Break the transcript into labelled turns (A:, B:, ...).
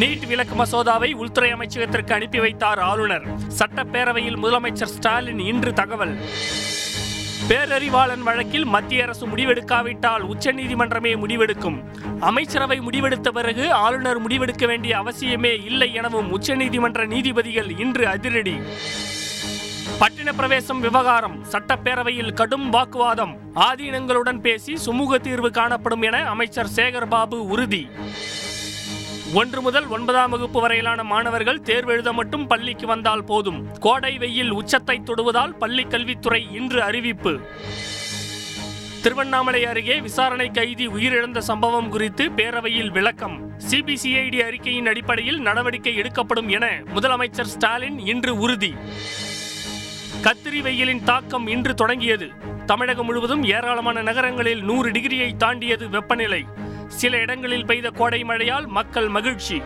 A: NEET விலக்கு மசோதாவை உள்துறை அமைச்சகத்திற்கு அனுப்பி வைத்தார் ஆளுநர். சட்டப்பேரவையில் முதலமைச்சர் ஸ்டாலின் இன்று தகவல். பேரறிவாளன் வழக்கில் மத்திய அரசு முடிவெடுக்காவிட்டால் உச்சநீதிமன்றமே முடிவெடுக்கும். அமைச்சரவை முடிவெடுத்த பிறகு ஆளுநர் முடிவெடுக்க வேண்டிய அவசியமே இல்லை எனவும் உச்சநீதிமன்ற நீதிபதிகள் இன்று அதிரடி. பட்டின பிரவேசம் விவகாரம் சட்டப்பேரவையில் கடும் வாக்குவாதம் ஆதீனங்களுடன் பேசி சுமூக தீர்வு காணப்படும் என அமைச்சர் சேகர்பாபு உறுதி. ஒன்று முதல் ஒன்பதாம் வகுப்பு வரையிலான மாணவர்கள் தேர்வெழுத மட்டும் பள்ளிக்கு வந்தால் போதும். கோடை வெயில் உச்சத்தை தொடுவதால் பள்ளி கல்வித்துறை இன்று அறிவிப்பு. திருவண்ணாமலை அருகே விசாரணை கைதி உயிரிழந்த சம்பவம் குறித்து பேரவையில் விளக்கம். சிபிசிஐடி அறிக்கையின் அடிப்படையில் நடவடிக்கை எடுக்கப்படும் என முதலமைச்சர் ஸ்டாலின் இன்று உறுதி. கத்திரி வெயிலின் தாக்கம் இன்று தொடங்கியது. தமிழகம் முழுவதும் ஏராளமான நகரங்களில் நூறு டிகிரியை தாண்டியது வெப்பநிலை. சில இடங்களில் பெய்த கோடை மழையால் மக்கள் மகிழ்ச்சி.